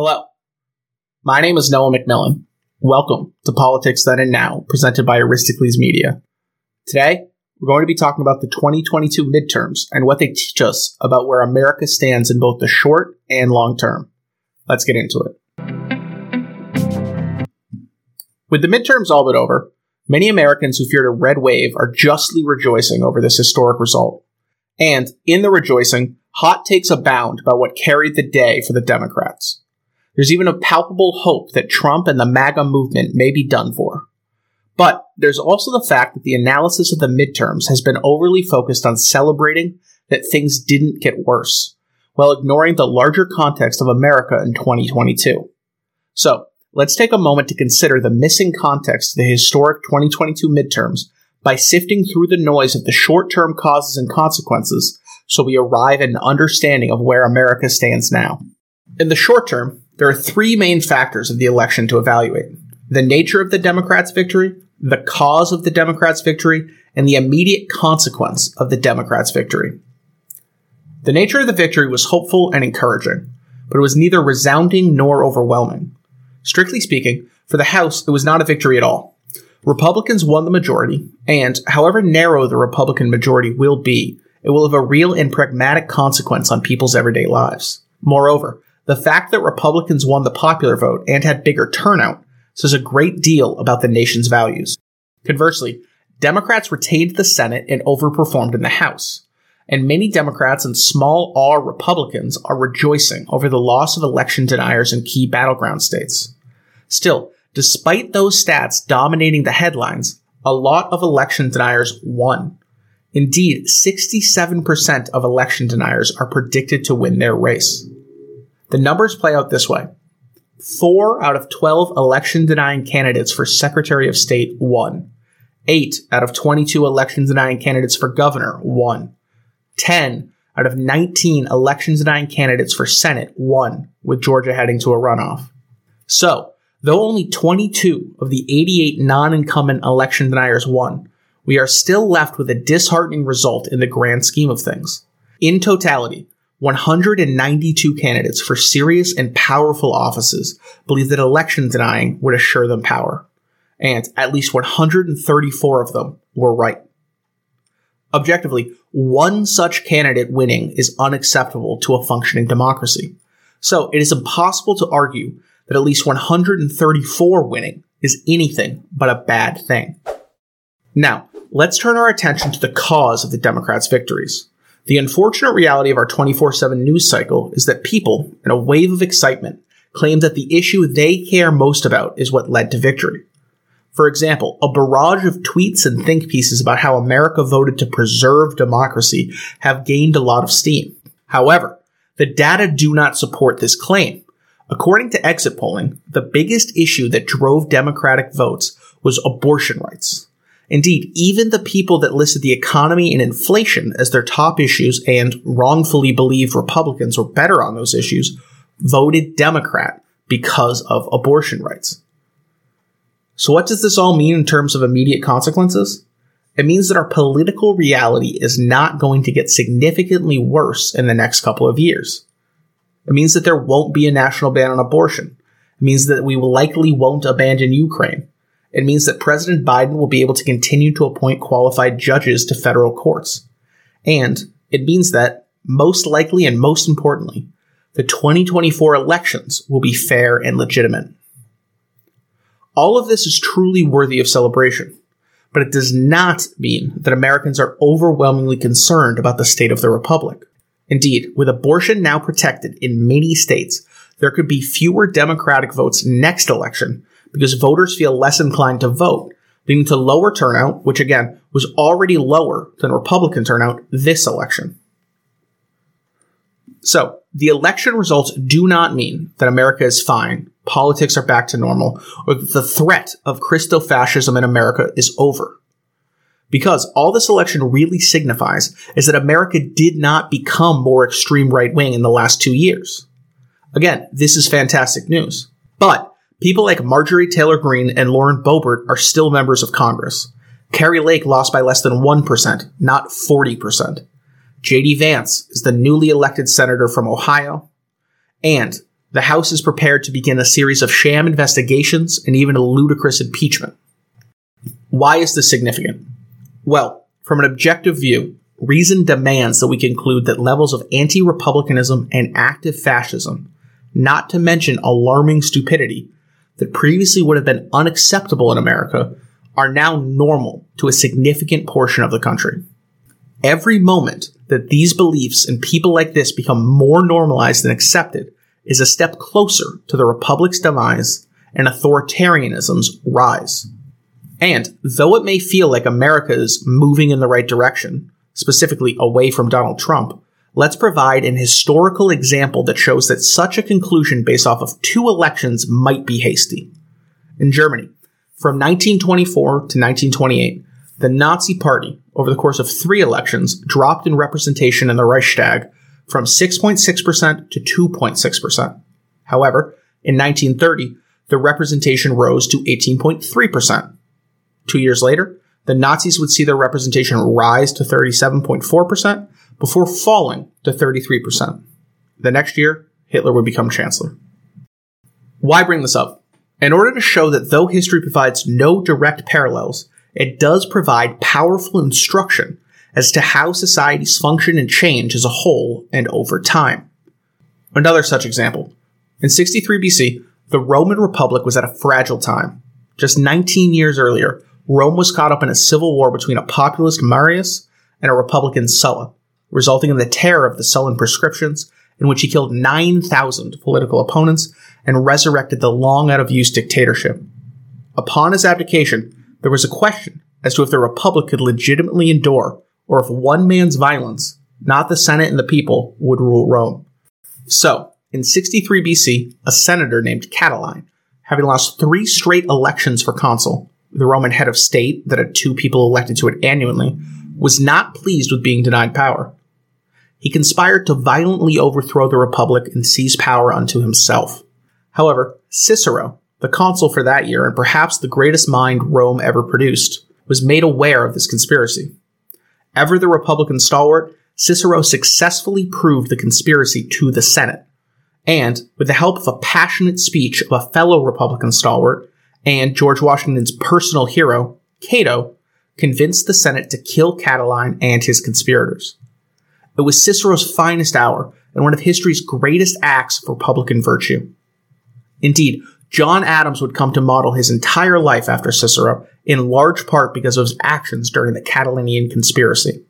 Hello. My name is Noah McMillan. Welcome to Politics Then and Now, presented by Aristocles Media. Today, we're going to be talking about the 2022 midterms and what they teach us about where America stands in both the short and long term. Let's get into it. With the midterms all but over, many Americans who feared a red wave are justly rejoicing over this historic result. And in the rejoicing, hot takes abound about what carried the day for the Democrats. There's even a palpable hope that Trump and the MAGA movement may be done for. But there's also the fact that the analysis of the midterms has been overly focused on celebrating that things didn't get worse, while ignoring the larger context of America in 2022. So, let's take a moment to consider the missing context of the historic 2022 midterms by sifting through the noise of the short term causes and consequences so we arrive at an understanding of where America stands now. In the short term, there are three main factors of the election to evaluate the nature of the Democrats' victory, the cause of the Democrats' victory, and the immediate consequence of the Democrats' victory. The nature of the victory was hopeful and encouraging, but it was neither resounding nor overwhelming. Strictly speaking, for the House, it was not a victory at all. Republicans won the majority, and however narrow the Republican majority will be, it will have a real and pragmatic consequence on people's everyday lives. Moreover, the fact that Republicans won the popular vote and had bigger turnout says a great deal about the nation's values. Conversely, Democrats retained the Senate and overperformed in the House. And many Democrats and small R Republicans are rejoicing over the loss of election deniers in key battleground states. Still, despite those stats dominating the headlines, a lot of election deniers won. Indeed, 67% of election deniers are predicted to win their race. The numbers play out this way. Four out of 12 election denying candidates for Secretary of State won. Eight out of 22 election denying candidates for governor won. 10 out of 19 election denying candidates for Senate won, with Georgia heading to a runoff. So, though only 22 of the 88 non incumbent election deniers won, we are still left with a disheartening result in the grand scheme of things. In totality, 192 candidates for serious and powerful offices believe that election denying would assure them power, and at least 134 of them were right. Objectively, one such candidate winning is unacceptable to a functioning democracy. So it is impossible to argue that at least 134 winning is anything but a bad thing. Now, let's turn our attention to the cause of the Democrats' victories. The unfortunate reality of our 24 7 news cycle is that people, in a wave of excitement, claim that the issue they care most about is what led to victory. For example, a barrage of tweets and think pieces about how America voted to preserve democracy have gained a lot of steam. However, the data do not support this claim. According to exit polling, the biggest issue that drove Democratic votes was abortion rights. Indeed, even the people that listed the economy and inflation as their top issues and wrongfully believed Republicans were better on those issues voted Democrat because of abortion rights. So, what does this all mean in terms of immediate consequences? It means that our political reality is not going to get significantly worse in the next couple of years. It means that there won't be a national ban on abortion. It means that we likely won't abandon Ukraine. It means that President Biden will be able to continue to appoint qualified judges to federal courts. And it means that, most likely and most importantly, the 2024 elections will be fair and legitimate. All of this is truly worthy of celebration, but it does not mean that Americans are overwhelmingly concerned about the state of the republic. Indeed, with abortion now protected in many states, there could be fewer Democratic votes next election because voters feel less inclined to vote, leading to lower turnout, which again was already lower than Republican turnout this election. So, the election results do not mean that America is fine, politics are back to normal, or that the threat of Christo fascism in America is over. Because all this election really signifies is that America did not become more extreme right wing in the last two years. Again, this is fantastic news. But People like Marjorie Taylor Greene and Lauren Boebert are still members of Congress. Kari Lake lost by less than 1%, not 40%. J.D. Vance is the newly elected senator from Ohio. And The House is prepared to begin a series of sham investigations and even a ludicrous impeachment. Why is this significant? Well, from an objective view, reason demands that we conclude that levels of anti republicanism and active fascism, not to mention alarming stupidity, that previously would have been unacceptable in America, are now normal to a significant portion of the country. Every moment that these beliefs and people like this become more normalized and accepted is a step closer to the Republic's demise and authoritarianism's rise. And though it may feel like America is moving in the right direction, specifically away from Donald Trump, let's provide an historical example that shows that such a conclusion based off of two elections might be hasty. In Germany, from 1924 to 1928, the Nazi Party, over the course of three elections, dropped in representation in the Reichstag from 6.6% to 2.6%. However, in 1930, the representation rose to 18.3%. Two years later, the Nazis would see their representation rise to 37.4% before falling to 33%. The next year, Hitler would become chancellor. Why bring this up? In order to show that though history provides no direct parallels, it does provide powerful instruction as to how societies function and change as a whole and over time. Another such example. In 63 BC, the Roman Republic was at a fragile time. Just 19 years earlier, Rome was caught up in a civil war between a populist Marius and a Republican Sulla, resulting in the terror of the Sullan proscriptions, in which he killed 9,000 political opponents and resurrected the long out of use dictatorship. Upon his abdication, there was a question as to if the Republic could legitimately endure, or if one man's violence, not the Senate and the people, would rule Rome. So, in 63 BC, a senator named Catiline, having lost three straight elections for consul, the Roman head of state that had two people elected to it annually, was not pleased with being denied power. He conspired to violently overthrow the Republic and seize power unto himself. However, Cicero, the consul for that year and perhaps the greatest mind Rome ever produced, was made aware of this conspiracy. Ever the Republican stalwart, Cicero successfully proved the conspiracy to the Senate, and, with the help of a passionate speech of a fellow Republican stalwart and George Washington's personal hero, Cato, convinced the Senate to kill Catiline and his conspirators. It was Cicero's finest hour and one of history's greatest acts of Republican virtue. Indeed, John Adams would come to model his entire life after Cicero, in large part because of his actions during the Catiline conspiracy.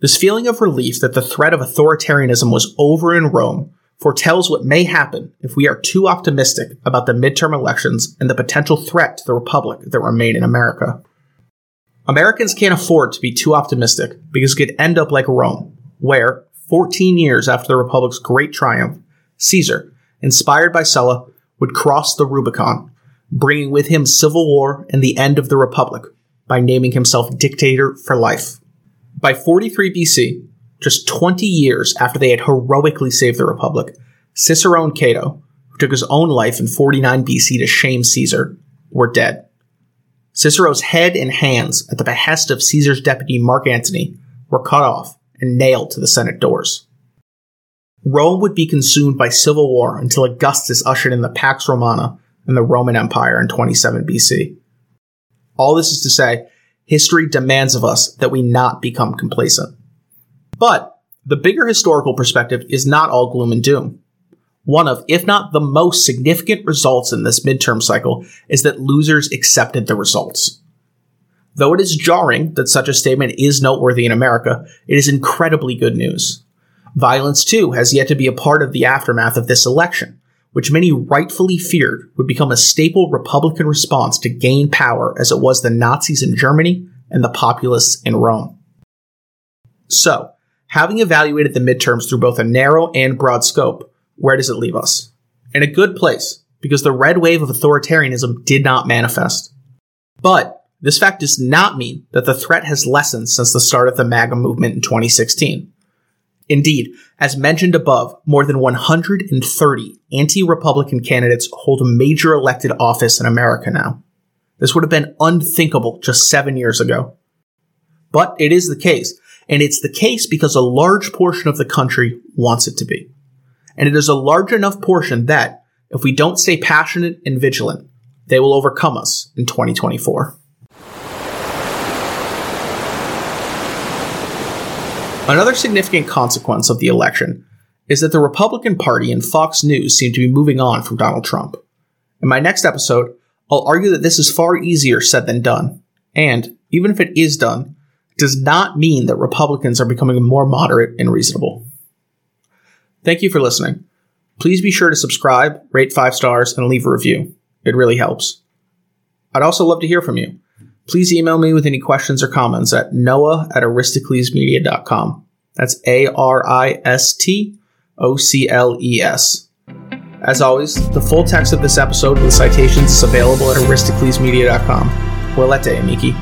This feeling of relief that the threat of authoritarianism was over in Rome foretells what may happen if we are too optimistic about the midterm elections and the potential threat to the republic that remain in America. Americans can't afford to be too optimistic because it could end up like Rome, where, 14 years after the republic's great triumph, Caesar, inspired by Sulla, would cross the Rubicon, bringing with him civil war and the end of the Republic by naming himself dictator for life. By 43 BC, just 20 years after they had heroically saved the Republic, Cicero and Cato, who took his own life in 49 BC to shame Caesar, were dead. Cicero's head and hands, at the behest of Caesar's deputy Mark Antony, were cut off and nailed to the Senate doors. Rome would be consumed by civil war until Augustus ushered in the Pax Romana and the Roman Empire in 27 BC. All this is to say, history demands of us that we not become complacent. But the bigger historical perspective is not all gloom and doom. One of, if not the most significant results in this midterm cycle is that losers accepted the results. Though it is jarring that such a statement is noteworthy in America, it is incredibly good news. Violence, too, has yet to be a part of the aftermath of this election, which many rightfully feared would become a staple Republican response to gain power as it was the Nazis in Germany and the populists in Rome. So, having evaluated the midterms through both a narrow and broad scope, where does it leave us? In a good place, because the red wave of authoritarianism did not manifest. But this fact does not mean that the threat has lessened since the start of the MAGA movement in 2016. Indeed, as mentioned above, more than 130 anti Republican candidates hold a major elected office in America now. This would have been unthinkable just seven years ago. But it is the case, and it's the case because a large portion of the country wants it to be. and it is a large enough portion that, if we don't stay passionate and vigilant, they will overcome us in 2024. Another significant consequence of the election is that the Republican Party and Fox News seem to be moving on from Donald Trump. In my next episode, I'll argue that this is far easier said than done, and even if it is done, does not mean that Republicans are becoming more moderate and reasonable. Thank you for listening. Please be sure to subscribe, rate five stars, and leave a review. It really helps. I'd also love to hear from you. Please email me with any questions or comments at noah at aristoclesmedia.com. That's A R I S T O C L E S. As always, the full text of this episode with citations is available at aristoclesmedia.com. Buongiorno, amici.